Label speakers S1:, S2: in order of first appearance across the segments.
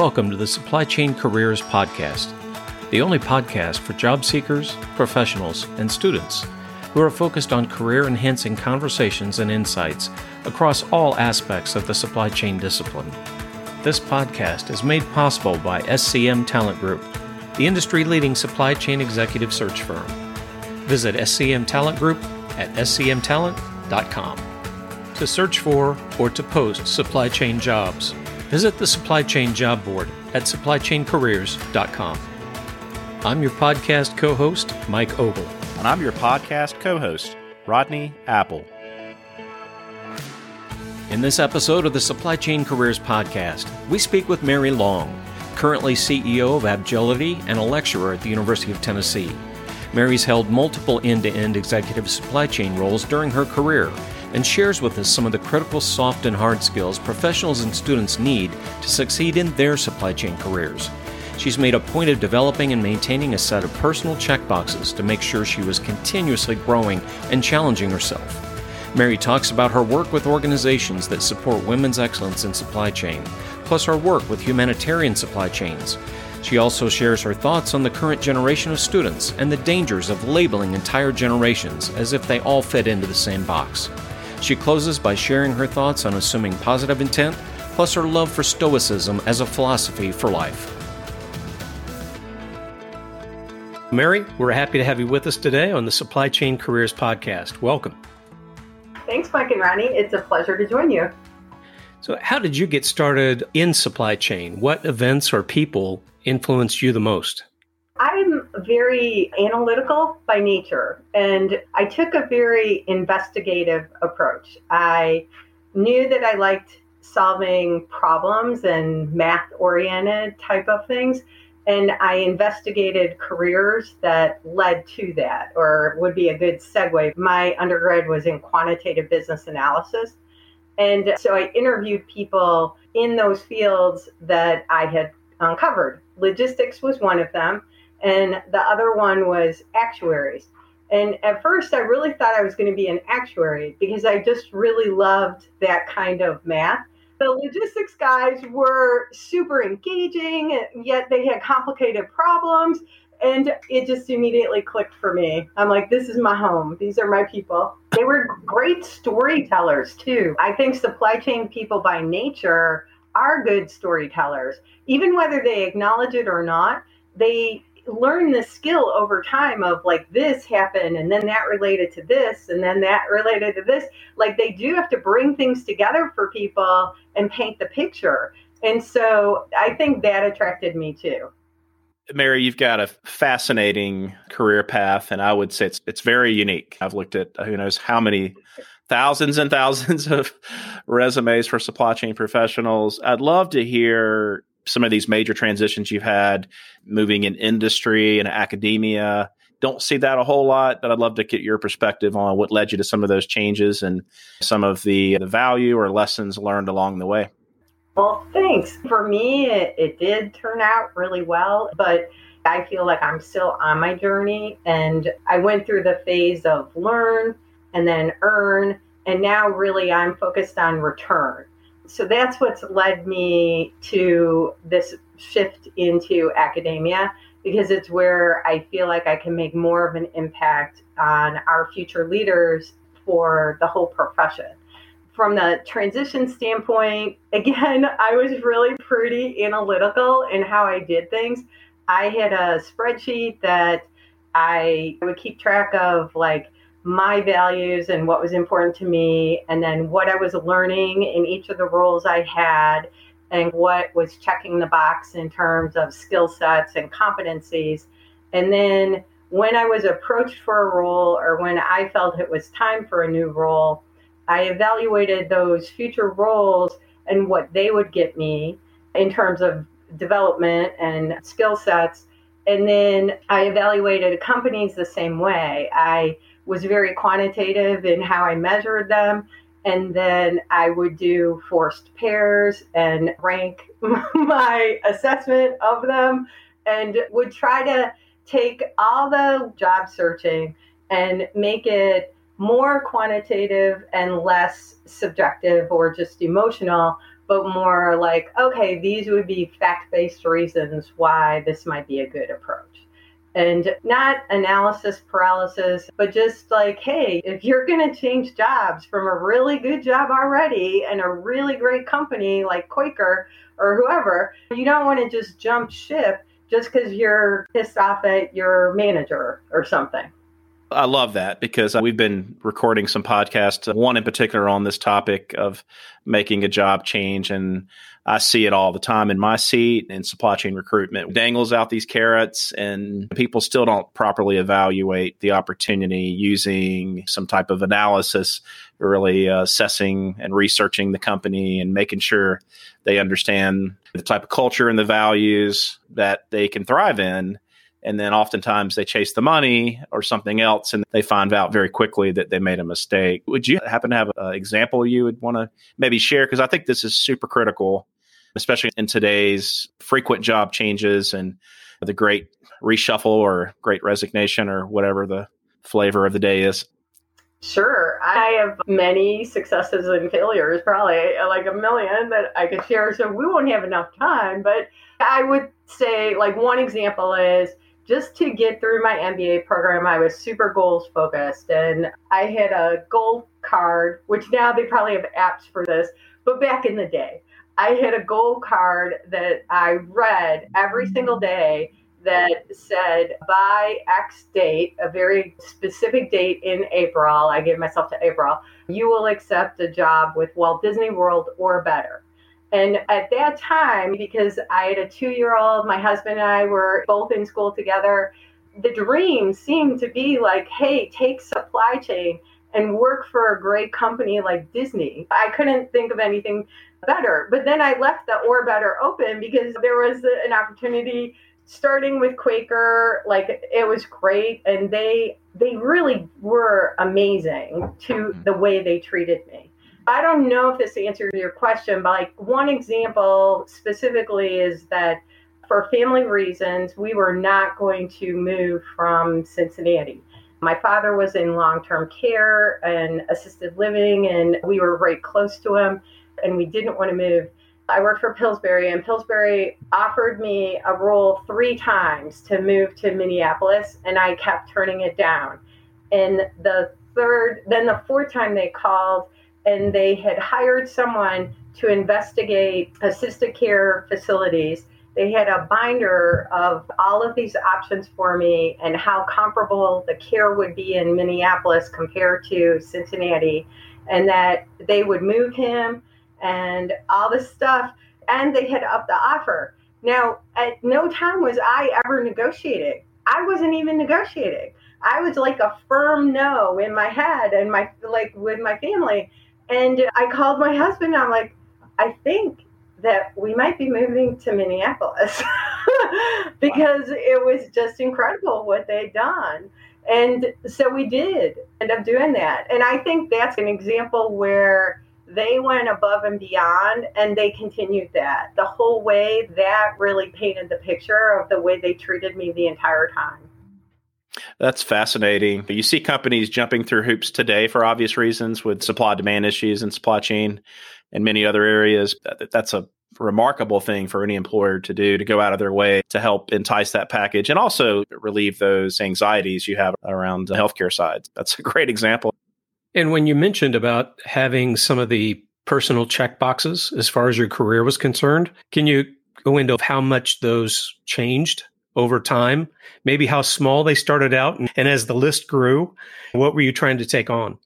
S1: Welcome to the Supply Chain Careers Podcast, the only podcast for job seekers, professionals, and students who are focused on career enhancing conversations and insights across all aspects of the supply chain discipline. This podcast is made possible by SCM Talent Group, the industry leading supply chain executive search firm. Visit SCM Talent Group at scmtalent.com. To search for or to post supply chain jobs, visit the Supply Chain Job Board at supplychaincareers.com. I'm your podcast co host, Mike Ogle.
S2: And I'm your podcast co host, Rodney Apple.
S1: In this episode of the Supply Chain Careers Podcast, we speak with Mary Long, currently CEO of Agility and a lecturer at the University of Tennessee. Mary's held multiple end to end executive supply chain roles during her career and shares with us some of the critical soft and hard skills professionals and students need to succeed in their supply chain careers. She's made a point of developing and maintaining a set of personal checkboxes to make sure she was continuously growing and challenging herself. Mary talks about her work with organizations that support women's excellence in supply chain, plus her work with humanitarian supply chains. She also shares her thoughts on the current generation of students and the dangers of labeling entire generations as if they all fit into the same box. She closes by sharing her thoughts on assuming positive intent, plus her love for Stoicism as a philosophy for life. Mary, we're happy to have you with us today on the Supply Chain Careers Podcast. Welcome.
S3: Thanks, Mike and Ronnie. It's a pleasure to join you.
S1: So, how did you get started in supply chain? What events or people influenced you the most?
S3: I'm very analytical by nature, and I took a very investigative approach. I knew that I liked solving problems and math oriented type of things. And I investigated careers that led to that, or would be a good segue. My undergrad was in quantitative business analysis. And so I interviewed people in those fields that I had uncovered. Logistics was one of them and the other one was actuaries. And at first, I really thought I was going to be an actuary because I just really loved that kind of math. The logistics guys were super engaging, yet they had complicated problems. And it just immediately clicked for me. I'm like, this is my home. These are my people. They were great storytellers, too. I think supply chain people by nature are good storytellers. Even whether they acknowledge it or not, they learn the skill over time of like this happened and then that related to this and then that related to this like they do have to bring things together for people and paint the picture and so i think that attracted me too
S2: Mary, you've got a fascinating career path, and I would say it's it's very unique. I've looked at who knows how many thousands and thousands of resumes for supply chain professionals. I'd love to hear some of these major transitions you've had moving in industry and academia. Don't see that a whole lot, but I'd love to get your perspective on what led you to some of those changes and some of the, the value or lessons learned along the way.
S3: Well, thanks. For me, it, it did turn out really well, but I feel like I'm still on my journey. And I went through the phase of learn and then earn. And now, really, I'm focused on return so that's what's led me to this shift into academia because it's where I feel like I can make more of an impact on our future leaders for the whole profession. From the transition standpoint, again, I was really pretty analytical in how I did things. I had a spreadsheet that I would keep track of, like, my values and what was important to me, and then what I was learning in each of the roles I had, and what was checking the box in terms of skill sets and competencies. And then when I was approached for a role or when I felt it was time for a new role, I evaluated those future roles and what they would get me in terms of development and skill sets. And then I evaluated companies the same way. I was very quantitative in how I measured them. And then I would do forced pairs and rank my assessment of them and would try to take all the job searching and make it more quantitative and less subjective or just emotional, but more like, okay, these would be fact based reasons why this might be a good approach. And not analysis paralysis, but just like, hey, if you're going to change jobs from a really good job already and a really great company like Quaker or whoever, you don't want to just jump ship just because you're pissed off at your manager or something.
S2: I love that because we've been recording some podcasts, uh, one in particular on this topic of making a job change. And I see it all the time in my seat in supply chain recruitment. Dangles out these carrots, and people still don't properly evaluate the opportunity using some type of analysis, really uh, assessing and researching the company and making sure they understand the type of culture and the values that they can thrive in and then oftentimes they chase the money or something else and they find out very quickly that they made a mistake would you happen to have an example you would want to maybe share because i think this is super critical especially in today's frequent job changes and the great reshuffle or great resignation or whatever the flavor of the day is
S3: Sure. I have many successes and failures, probably uh, like a million that I could share. So we won't have enough time. But I would say, like, one example is just to get through my MBA program, I was super goals focused and I had a goal card, which now they probably have apps for this, but back in the day, I had a goal card that I read every single day that said by X date, a very specific date in April, I gave myself to April, you will accept a job with Walt Disney World or better. And at that time, because I had a two year old, my husband and I were both in school together, the dream seemed to be like, hey, take supply chain and work for a great company like Disney. I couldn't think of anything better. But then I left the or better open because there was an opportunity starting with Quaker, like it was great and they they really were amazing to mm-hmm. the way they treated me. I don't know if this answers your question, but like one example specifically is that for family reasons, we were not going to move from Cincinnati. My father was in long term care and assisted living, and we were very close to him, and we didn't want to move. I worked for Pillsbury, and Pillsbury offered me a role three times to move to Minneapolis, and I kept turning it down. And the third, then the fourth time they called, and they had hired someone to investigate assisted care facilities. They had a binder of all of these options for me and how comparable the care would be in Minneapolis compared to Cincinnati, and that they would move him and all this stuff. And they had upped the offer. Now, at no time was I ever negotiating. I wasn't even negotiating. I was like a firm no in my head and my like with my family. And I called my husband. I'm like, I think that we might be moving to Minneapolis because wow. it was just incredible what they'd done. And so we did end up doing that. And I think that's an example where they went above and beyond and they continued that the whole way. That really painted the picture of the way they treated me the entire time.
S2: That's fascinating. You see companies jumping through hoops today for obvious reasons with supply demand issues and supply chain and many other areas. That's a remarkable thing for any employer to do to go out of their way to help entice that package and also relieve those anxieties you have around the healthcare side. That's a great example.
S1: And when you mentioned about having some of the personal check boxes as far as your career was concerned, can you go into how much those changed over time? Maybe how small they started out, and, and as the list grew, what were you trying to take on?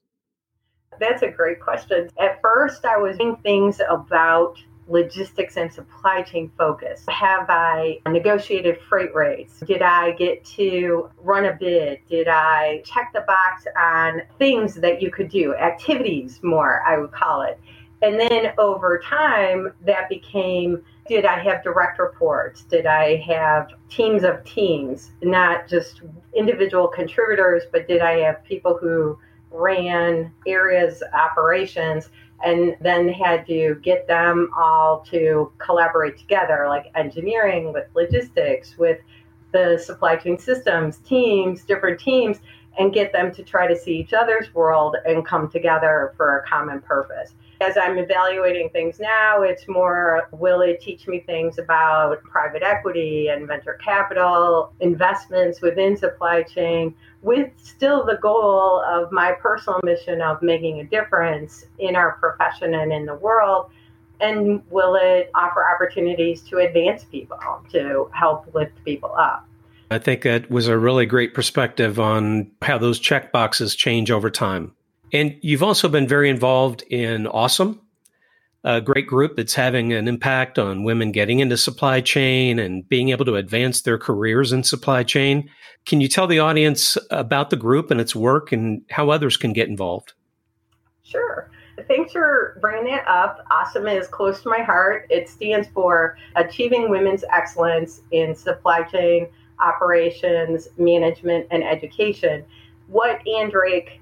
S3: That's a great question. At first, I was doing things about logistics and supply chain focus. Have I negotiated freight rates? Did I get to run a bid? Did I check the box on things that you could do, activities more, I would call it. And then over time, that became did I have direct reports? Did I have teams of teams, not just individual contributors, but did I have people who ran areas, operations, and then had to get them all to collaborate together, like engineering with logistics, with the supply chain systems, teams, different teams, and get them to try to see each other's world and come together for a common purpose. As I'm evaluating things now, it's more will it teach me things about private equity and venture capital, investments within supply chain, with still the goal of my personal mission of making a difference in our profession and in the world. And will it offer opportunities to advance people, to help lift people up?
S1: I think that was a really great perspective on how those check boxes change over time. And you've also been very involved in Awesome, a great group that's having an impact on women getting into supply chain and being able to advance their careers in supply chain. Can you tell the audience about the group and its work and how others can get involved?
S3: Sure. Thanks for bringing that up. Awesome is close to my heart. It stands for Achieving Women's Excellence in Supply Chain Operations, Management, and Education. What Ann Drake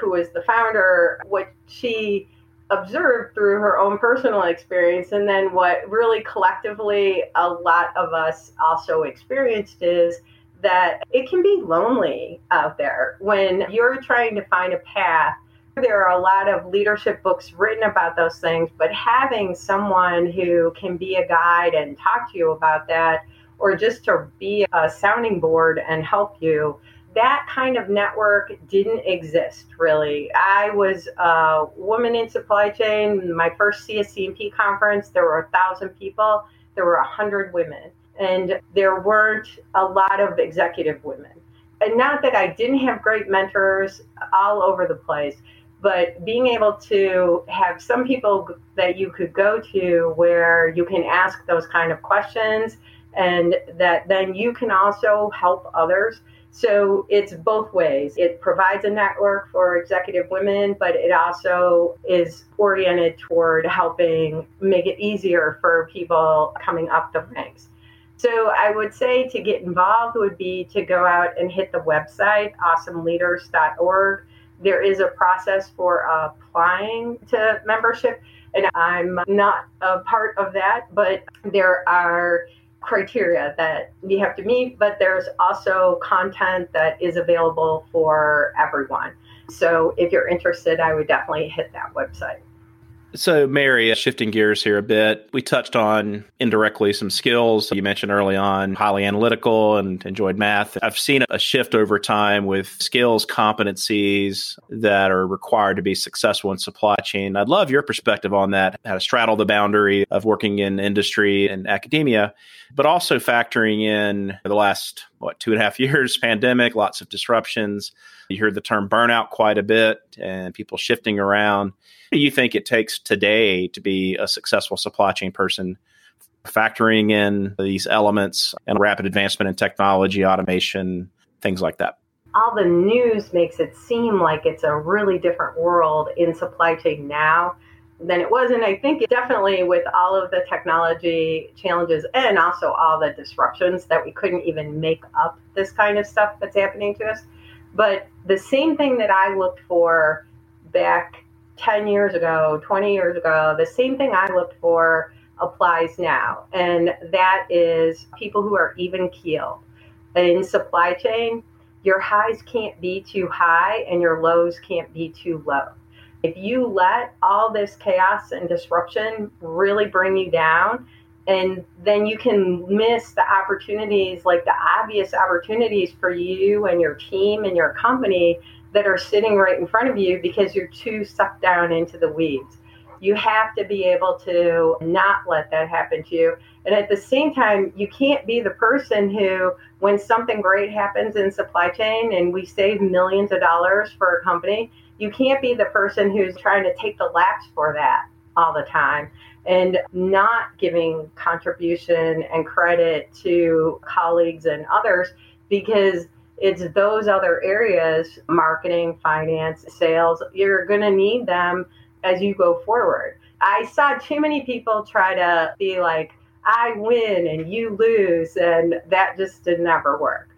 S3: who is the founder, what she observed through her own personal experience, and then what really collectively a lot of us also experienced is that it can be lonely out there when you're trying to find a path. There are a lot of leadership books written about those things, but having someone who can be a guide and talk to you about that, or just to be a sounding board and help you that kind of network didn't exist really. I was a woman in supply chain. My first CSCMP conference, there were a thousand people. There were a hundred women, and there weren't a lot of executive women. And not that I didn't have great mentors all over the place, but being able to have some people that you could go to where you can ask those kind of questions, and that then you can also help others so it's both ways. It provides a network for executive women, but it also is oriented toward helping make it easier for people coming up the ranks. So I would say to get involved would be to go out and hit the website, awesomeleaders.org. There is a process for applying to membership, and I'm not a part of that, but there are criteria that you have to meet, but there's also content that is available for everyone. So if you're interested, I would definitely hit that website.
S2: So, Mary, uh, shifting gears here a bit, we touched on indirectly some skills. You mentioned early on highly analytical and enjoyed math. I've seen a shift over time with skills, competencies that are required to be successful in supply chain. I'd love your perspective on that, how to straddle the boundary of working in industry and academia, but also factoring in the last, what, two and a half years, pandemic, lots of disruptions. You heard the term burnout quite a bit and people shifting around do you think it takes today to be a successful supply chain person, factoring in these elements and rapid advancement in technology, automation, things like that?
S3: All the news makes it seem like it's a really different world in supply chain now than it was. And I think definitely with all of the technology challenges and also all the disruptions that we couldn't even make up this kind of stuff that's happening to us. But the same thing that I looked for back 10 years ago, 20 years ago, the same thing I looked for applies now. And that is people who are even keeled. In supply chain, your highs can't be too high and your lows can't be too low. If you let all this chaos and disruption really bring you down, and then you can miss the opportunities, like the obvious opportunities for you and your team and your company that are sitting right in front of you because you're too sucked down into the weeds. You have to be able to not let that happen to you. And at the same time, you can't be the person who, when something great happens in supply chain and we save millions of dollars for a company, you can't be the person who's trying to take the laps for that all the time and not giving contribution and credit to colleagues and others because it's those other areas marketing, finance, sales you're going to need them as you go forward. I saw too many people try to be like, I win and you lose, and that just did never work.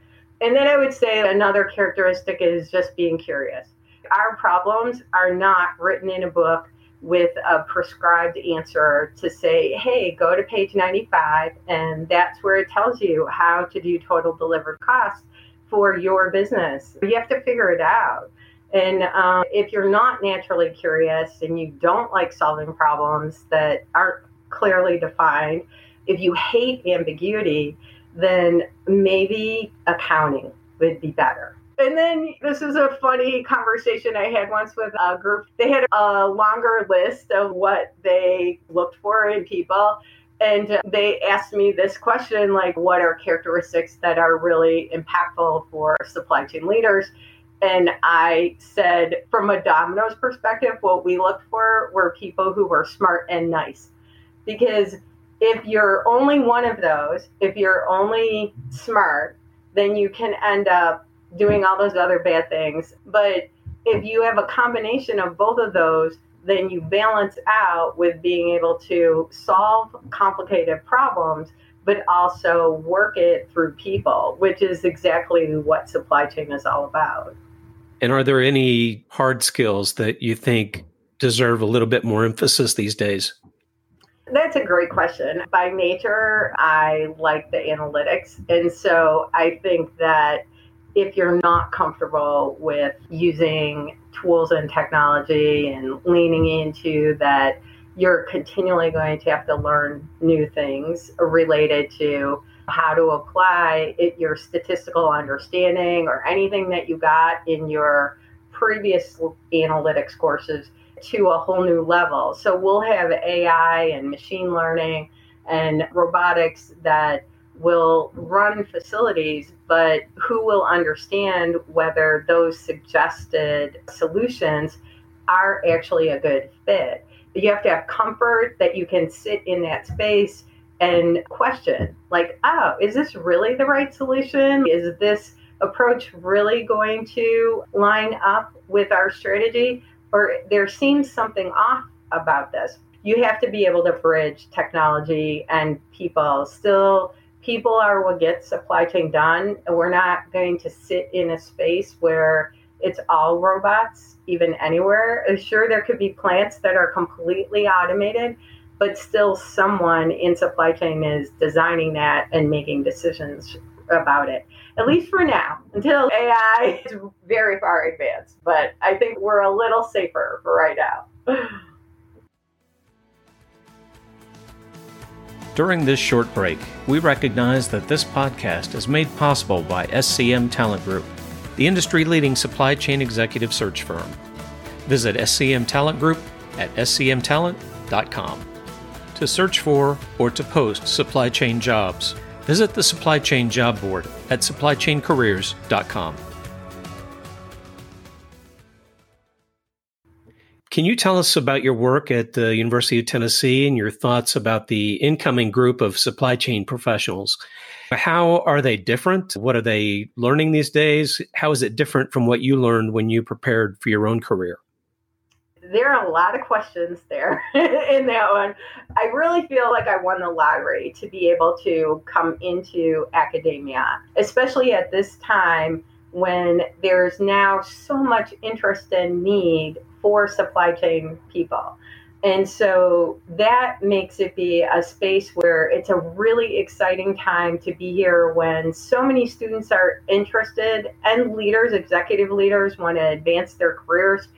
S3: And then I would say another characteristic is just being curious. Our problems are not written in a book with a prescribed answer to say, hey, go to page 95, and that's where it tells you how to do total delivered costs for your business. You have to figure it out. And um, if you're not naturally curious and you don't like solving problems that aren't clearly defined, if you hate ambiguity, then maybe accounting would be better. And then this is a funny conversation I had once with a group. They had a longer list of what they looked for in people. And they asked me this question like, what are characteristics that are really impactful for supply chain leaders? And I said, from a Domino's perspective, what we looked for were people who were smart and nice. Because if you're only one of those, if you're only smart, then you can end up doing all those other bad things. But if you have a combination of both of those, then you balance out with being able to solve complicated problems, but also work it through people, which is exactly what supply chain is all about.
S1: And are there any hard skills that you think deserve a little bit more emphasis these days?
S3: That's a great question. By nature, I like the analytics. And so I think that if you're not comfortable with using tools and technology and leaning into that, you're continually going to have to learn new things related to how to apply it, your statistical understanding or anything that you got in your previous analytics courses to a whole new level. So we'll have AI and machine learning and robotics that will run facilities, but who will understand whether those suggested solutions are actually a good fit? You have to have comfort that you can sit in that space and question, like, oh, is this really the right solution? Is this approach really going to line up with our strategy? Or there seems something off about this. You have to be able to bridge technology and people. Still, people are what gets supply chain done. We're not going to sit in a space where it's all robots, even anywhere. Sure, there could be plants that are completely automated, but still someone in supply chain is designing that and making decisions about it. At least for now, until AI is very far advanced. But I think we're a little safer for right now.
S1: During this short break, we recognize that this podcast is made possible by SCM Talent Group, the industry leading supply chain executive search firm. Visit SCM Talent Group at scmtalent.com to search for or to post supply chain jobs. Visit the Supply Chain Job Board at supplychaincareers.com. Can you tell us about your work at the University of Tennessee and your thoughts about the incoming group of supply chain professionals? How are they different? What are they learning these days? How is it different from what you learned when you prepared for your own career?
S3: there are a lot of questions there in that one. I really feel like I won the lottery to be able to come into academia, especially at this time when there's now so much interest and need for supply chain people. And so that makes it be a space where it's a really exciting time to be here when so many students are interested and leaders, executive leaders, want to advance their careers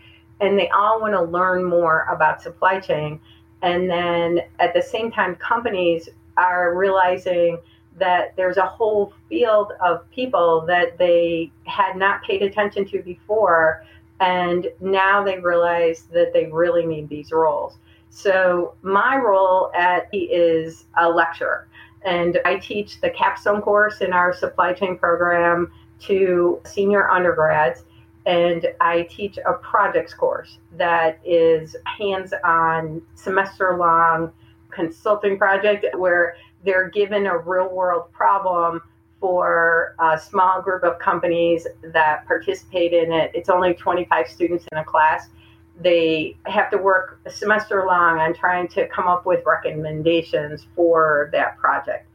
S3: and they all want to learn more about supply chain. And then at the same time, companies are realizing that there's a whole field of people that they had not paid attention to before. And now they realize that they really need these roles. So my role at is a lecturer. And I teach the capstone course in our supply chain program to senior undergrads and I teach a projects course that is hands on, semester long consulting project where they're given a real world problem for a small group of companies that participate in it. It's only 25 students in a class. They have to work a semester long on trying to come up with recommendations for that project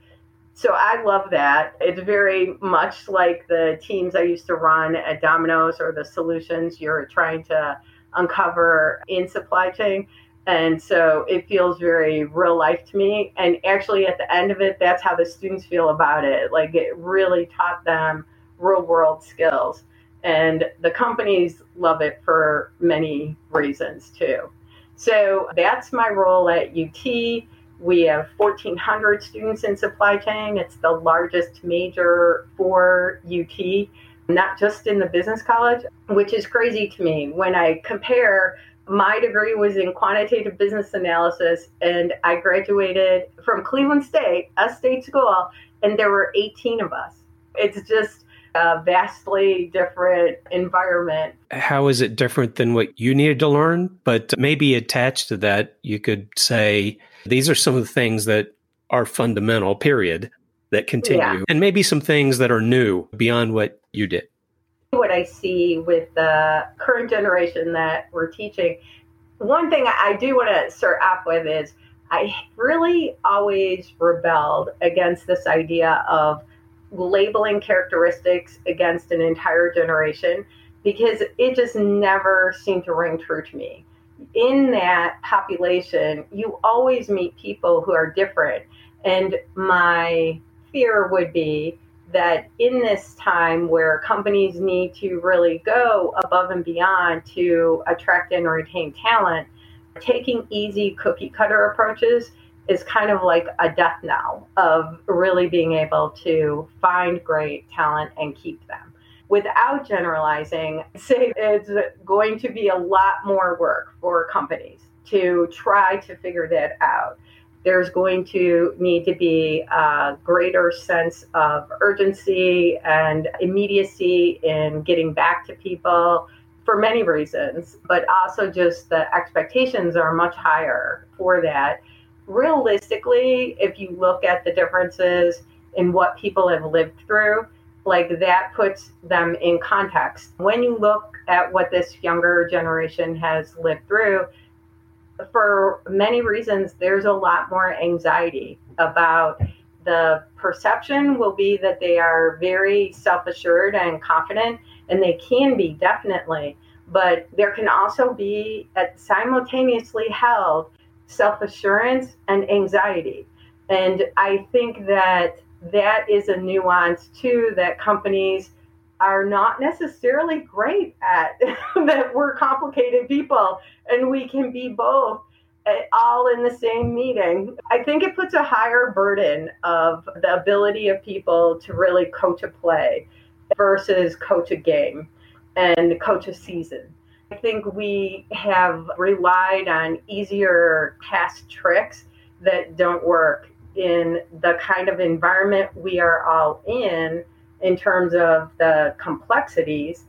S3: so I love that. It's very much like the teams I used to run at Domino's or the solutions you're trying to uncover in supply chain. And so it feels very real life to me. And actually, at the end of it, that's how the students feel about it. Like it really taught them real world skills. And the companies love it for many reasons too. So that's my role at UT. We have 1,400 students in supply chain. It's the largest major for UT, not just in the business college, which is crazy to me when I compare. My degree was in quantitative business analysis, and I graduated from Cleveland State, a state school, and there were 18 of us. It's just a vastly different environment.
S1: How is it different than what you needed to learn? But maybe attached to that, you could say these are some of the things that are fundamental, period, that continue, yeah. and maybe some things that are new beyond what you did.
S3: What I see with the current generation that we're teaching, one thing I do want to start off with is I really always rebelled against this idea of labeling characteristics against an entire generation because it just never seemed to ring true to me. In that population, you always meet people who are different. And my fear would be that in this time where companies need to really go above and beyond to attract and retain talent, taking easy cookie cutter approaches is kind of like a death knell of really being able to find great talent and keep them. Without generalizing, say it's going to be a lot more work for companies to try to figure that out. There's going to need to be a greater sense of urgency and immediacy in getting back to people for many reasons, but also just the expectations are much higher for that realistically, if you look at the differences in what people have lived through, like that puts them in context. When you look at what this younger generation has lived through, for many reasons, there's a lot more anxiety about the perception will be that they are very self assured and confident, and they can be definitely, but there can also be at simultaneously held self assurance, and anxiety. And I think that that is a nuance too that companies are not necessarily great at, that we're complicated people and we can be both eh, all in the same meeting. I think it puts a higher burden of the ability of people to really coach a play versus coach a game and coach a season. I think we have relied on easier past tricks that don't work in the kind of environment we are all in, in terms of the complexities,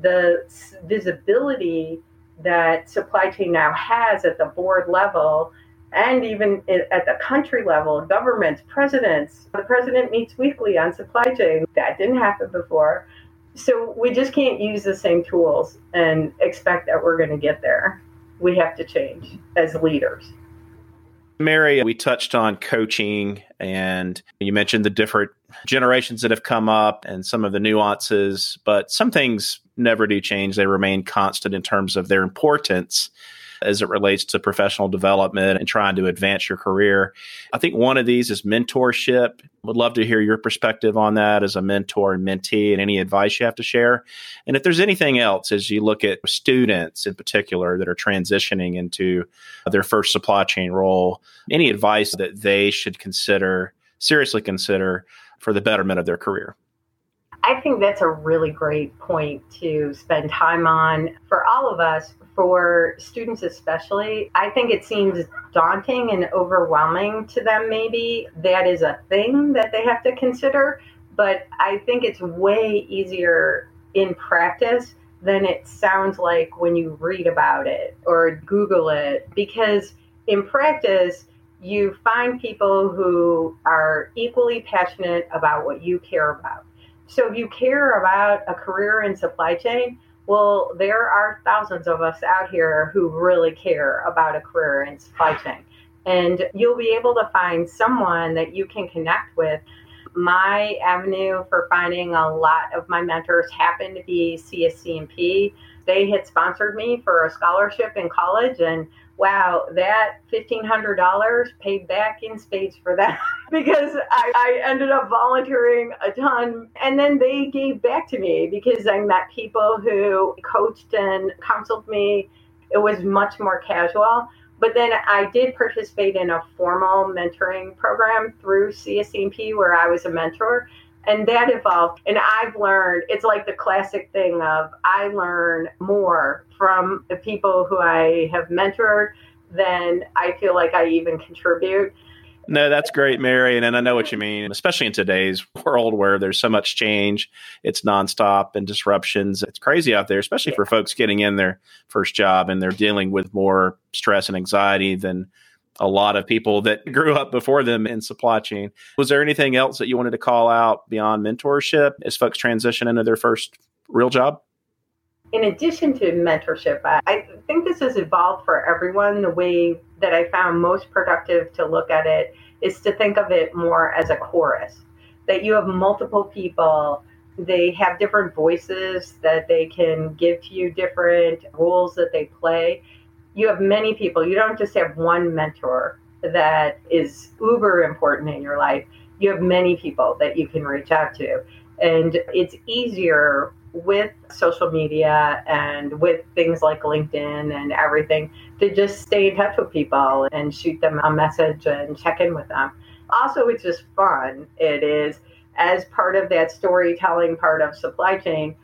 S3: the visibility that supply chain now has at the board level and even at the country level, governments, presidents. The president meets weekly on supply chain. That didn't happen before. So we just can't use the same tools and expect that we're going to get there. We have to change as leaders.
S2: Mary, we touched on coaching and you mentioned the different generations that have come up and some of the nuances, but some things never do change. They remain constant in terms of their importance as it relates to professional development and trying to advance your career. I think one of these is mentorship. Would love to hear your perspective on that as a mentor and mentee and any advice you have to share. And if there's anything else as you look at students in particular that are transitioning into their first supply chain role, any advice that they should consider, seriously consider for the betterment of their career.
S3: I think that's a really great point to spend time on for all of us for students especially, I think it seems daunting and overwhelming to them, maybe. That is a thing that they have to consider. But I think it's way easier in practice than it sounds like when you read about it or Google it. Because in practice, you find people who are equally passionate about what you care about. So if you care about a career in supply chain, well, there are thousands of us out here who really care about a career in supply chain. And you'll be able to find someone that you can connect with. My avenue for finding a lot of my mentors happened to be CSCMP they had sponsored me for a scholarship in college and wow, that $1,500 paid back in spades for that because I, I, ended up volunteering a ton. And then they gave back to me because I met people who coached and counseled me. It was much more casual. But then I did participate in a formal mentoring program through CSCMP where I was a mentor and that evolved and i've learned it's like the classic thing of i learn more from the people who i have mentored than i feel like i even contribute
S2: no, that's great, Mary. And I know what you mean, especially in today's world where there's so much change, it's nonstop and disruptions. It's crazy out there, especially yeah. for folks getting in their first job and they're dealing with more stress and anxiety than a lot of people that grew up before them in supply chain. Was there anything else that you wanted to call out beyond mentorship as folks transition into their first real job?
S3: In addition to mentorship, I think this has evolved for everyone. The way that I found most productive to look at it is to think of it more as a chorus, that you have multiple people they have different voices that they can give to you different roles that they play you have many people. You don't just have one mentor that is uber important in your life. You have many people that you can reach out to. And it's easier with social media and with things like LinkedIn and everything to just stay in touch with people and shoot them a message and check in with them. Also, it's just fun. It is as part of that storytelling part of supply chain.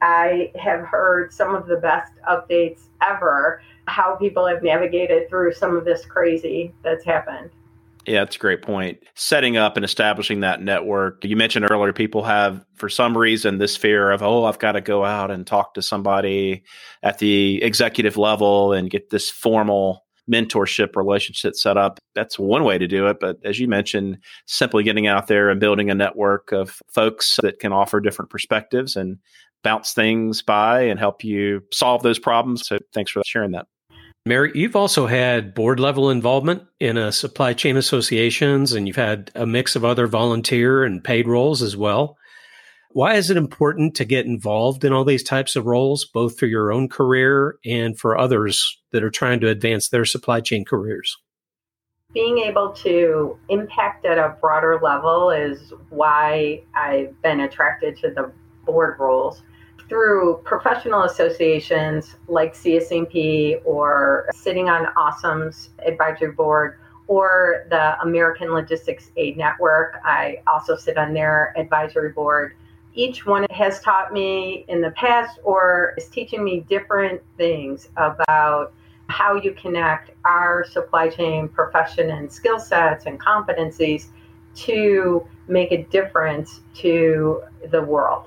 S3: I have heard some of the best updates ever how people have navigated through some of this crazy that's happened.
S2: Yeah, that's a great point. Setting up and establishing that network. You mentioned earlier, people have, for some reason, this fear of, oh, I've got to go out and talk to somebody at the executive level and get this formal mentorship relationship set up. That's one way to do it. But as you mentioned, simply getting out there and building a network of folks that can offer different perspectives and bounce things by and help you solve those problems. So thanks for sharing that.
S1: Mary, you've also had board level involvement in a supply chain associations, and you've had a mix of other volunteer and paid roles as well. Why is it important to get involved in all these types of roles, both for your own career and for others that are trying to advance their supply chain careers?
S3: Being able to impact at a broader level is why I've been attracted to the board roles through professional associations like CSCMP or sitting on AWESOME's advisory board or the American Logistics Aid Network. I also sit on their advisory board. Each one has taught me in the past or is teaching me different things about how you connect our supply chain profession and skill sets and competencies to make a difference to the world.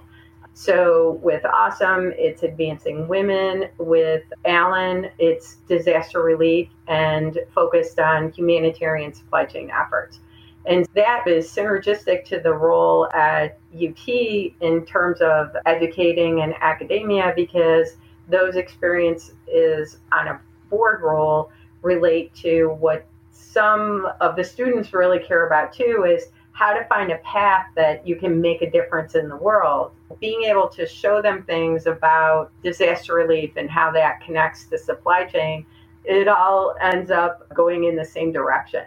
S3: So with AWESOME, it's advancing women. With ALAN, it's disaster relief and focused on humanitarian supply chain efforts. And that is synergistic to the role at UT in terms of educating and academia because those experiences on a board role relate to what some of the students really care about too is how to find a path that you can make a difference in the world. Being able to show them things about disaster relief and how that connects to supply chain, it all ends up going in the same direction.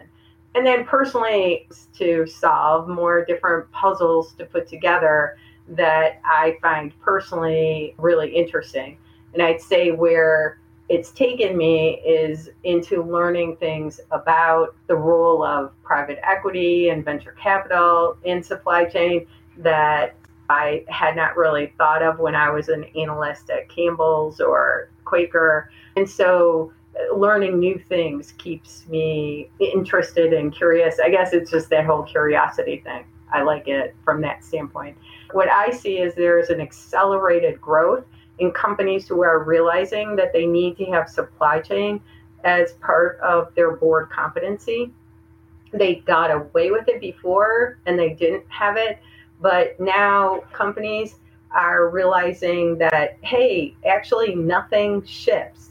S3: And then personally, to solve more different puzzles to put together that I find personally really interesting. And I'd say where it's taken me is into learning things about the role of private equity and venture capital in supply chain that I had not really thought of when I was an analyst at Campbell's or Quaker. And so uh, learning new things keeps me interested and curious. I guess it's just that whole curiosity thing. I like it from that standpoint. What I see is there's an accelerated growth in companies who are realizing that they need to have supply chain as part of their board competency. They got away with it before and they didn't have it, but now companies are realizing that, hey, actually, nothing ships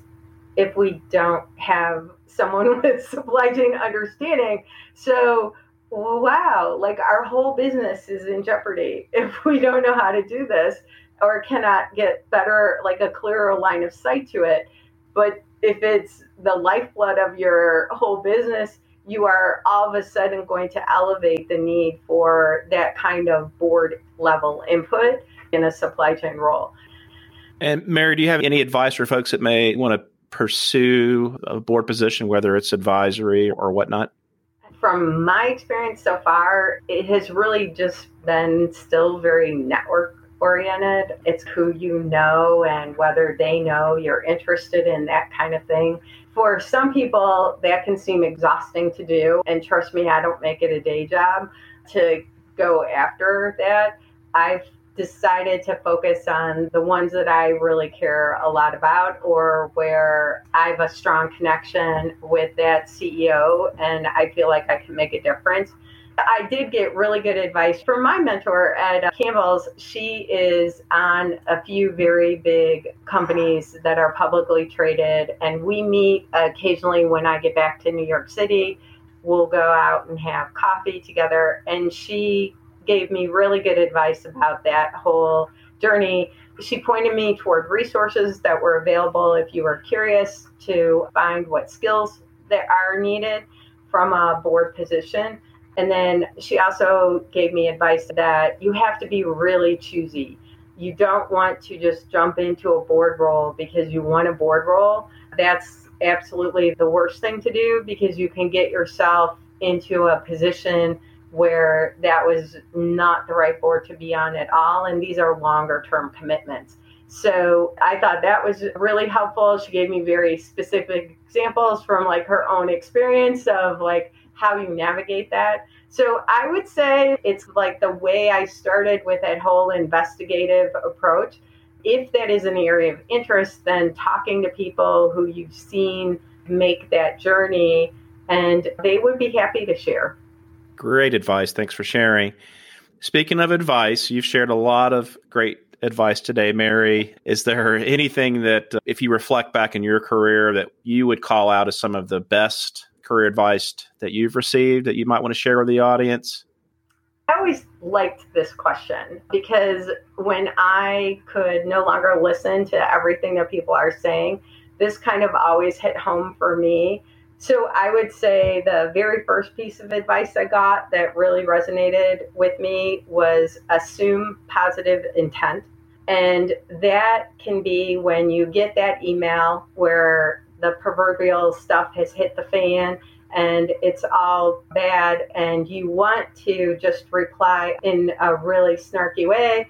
S3: if we don't have someone with supply chain understanding. So, wow, like our whole business is in jeopardy if we don't know how to do this or cannot get better, like a clearer line of sight to it. But if it's the lifeblood of your whole business, you are all of a sudden going to elevate the need for that kind of board level input in a supply chain role.
S2: And Mary, do you have any advice for folks that may want to pursue a board position, whether it's advisory or whatnot?
S3: From my experience so far, it has really just been still very network oriented. It's who you know and whether they know you're interested in that kind of thing. For some people, that can seem exhausting to do. And trust me, I don't make it a day job to go after that. I've decided to focus on the ones that I really care a lot about or where I have a strong connection with that CEO and I feel like I can make a difference. I did get really good advice from my mentor at Campbell's. She is on a few very big companies that are publicly traded, and we meet occasionally when I get back to New York City. We'll go out and have coffee together, and she gave me really good advice about that whole journey. She pointed me toward resources that were available if you were curious to find what skills that are needed from a board position. And then she also gave me advice that you have to be really choosy. You don't want to just jump into a board role because you want a board role. That's absolutely the worst thing to do because you can get yourself into a position where that was not the right board to be on at all. And these are longer term commitments. So I thought that was really helpful. She gave me very specific examples from like her own experience of like how you navigate that. So I would say it's like the way I started with that whole investigative approach. If that is an area of interest, then talking to people who you've seen make that journey and they would be happy to share.
S2: Great advice. Thanks for sharing. Speaking of advice, you've shared a lot of great advice today, Mary. Is there anything that, uh, if you reflect back in your career, that you would call out as some of the best career advice that you've received that you might want to share with the audience?
S3: I always liked this question because when I could no longer listen to everything that people are saying, this kind of always hit home for me so I would say the very first piece of advice I got that really resonated with me was assume positive intent. And that can be when you get that email where the proverbial stuff has hit the fan and it's all bad, and you want to just reply in a really snarky way,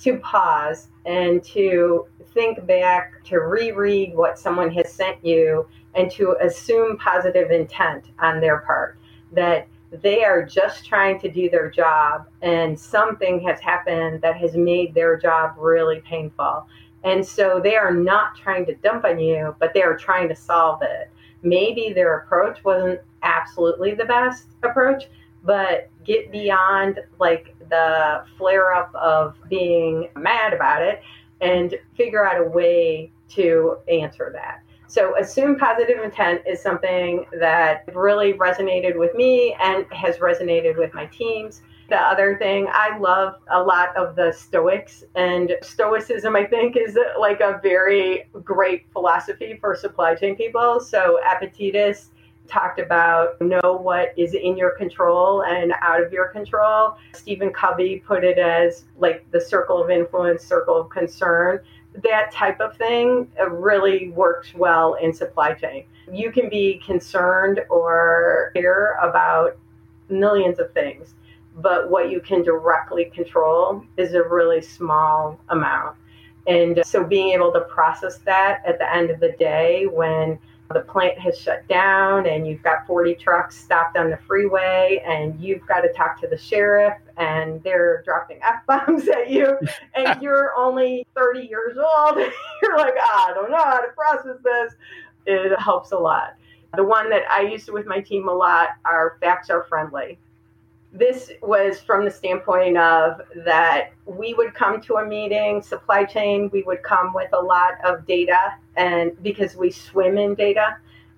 S3: to pause and to think back, to reread what someone has sent you and to assume positive intent on their part that they are just trying to do their job and something has happened that has made their job really painful. And so they are not trying to dump on you, but they are trying to solve it. Maybe their approach wasn't absolutely the best approach, but get beyond like the flare up of being mad about it and figure out a way to answer that. So, assume positive intent is something that really resonated with me and has resonated with my teams. The other thing, I love a lot of the Stoics, and Stoicism, I think, is like a very great philosophy for supply chain people. So, Epictetus talked about know what is in your control and out of your control. Stephen Covey put it as like the circle of influence, circle of concern that type of thing really works well in supply chain. You can be concerned or care about millions of things, but what you can directly control is a really small amount. And uh, so being able to process that at the end of the day when the plant has shut down and you've got 40 trucks stopped on the freeway and you've got to talk to the sheriff and they're dropping F bombs at you and you're only 30 years old. you're like, oh, I don't know how to process this. It helps a lot. The one that I use with my team a lot are facts are friendly this was from the standpoint of that we would come to a meeting, supply chain, we would come with a lot of data, and because we swim in data,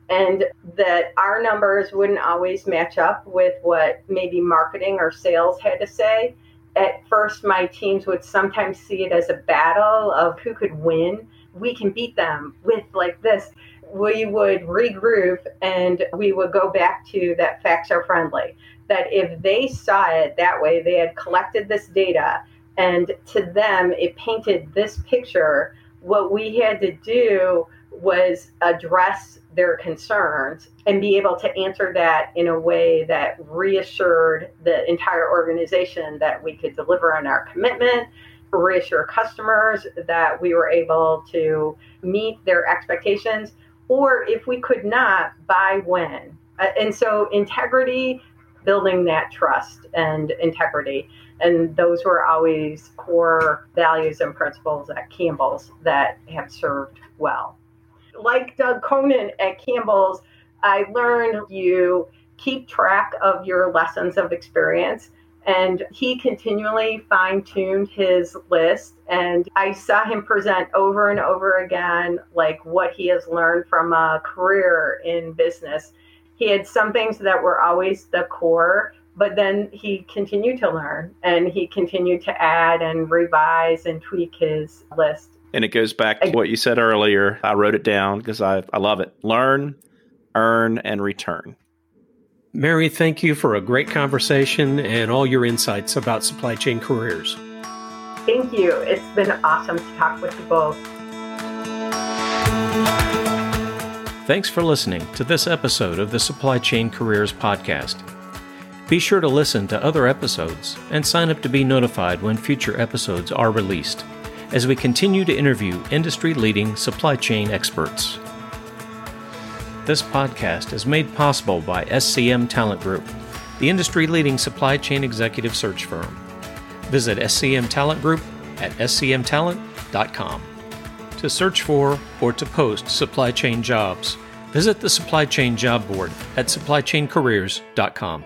S3: and that our numbers wouldn't always match up with what maybe marketing or sales had to say. at first my teams would sometimes see it as a battle of who could win. We can beat them with like this. We would regroup and we would go back to that facts are friendly. That if they saw it that way, they had collected this data and to them it painted this picture. What we had to do was address their concerns and be able to answer that in a way that reassured the entire organization that we could deliver on our commitment, reassure customers that we were able to meet their expectations, or if we could not, by when. Uh, and so, integrity, building that trust and integrity. And those were always core values and principles at Campbell's that have served well like Doug Conant at Campbell's, I learned you keep track of your lessons of experience. And he continually fine tuned his list. And I saw him present over and over again, like what he has learned from a career in business. He had some things that were always the core, but then he continued to learn and he continued to add and revise and tweak his list.
S2: And it goes back to what you said earlier. I wrote it down because I, I love it. Learn, earn, and return.
S1: Mary, thank you for a great conversation and all your insights about supply chain careers.
S3: Thank you. It's been awesome to talk with you both.
S1: Thanks for listening to this episode of the Supply Chain Careers Podcast. Be sure to listen to other episodes and sign up to be notified when future episodes are released as we continue to interview industry leading supply chain experts. This podcast is made possible by SCM Talent Group, the industry leading supply chain executive search firm. Visit SCM Talent Group at scmtalent.com. To search for or to post supply chain jobs, visit the Supply Chain Job Board at supplychaincareers.com.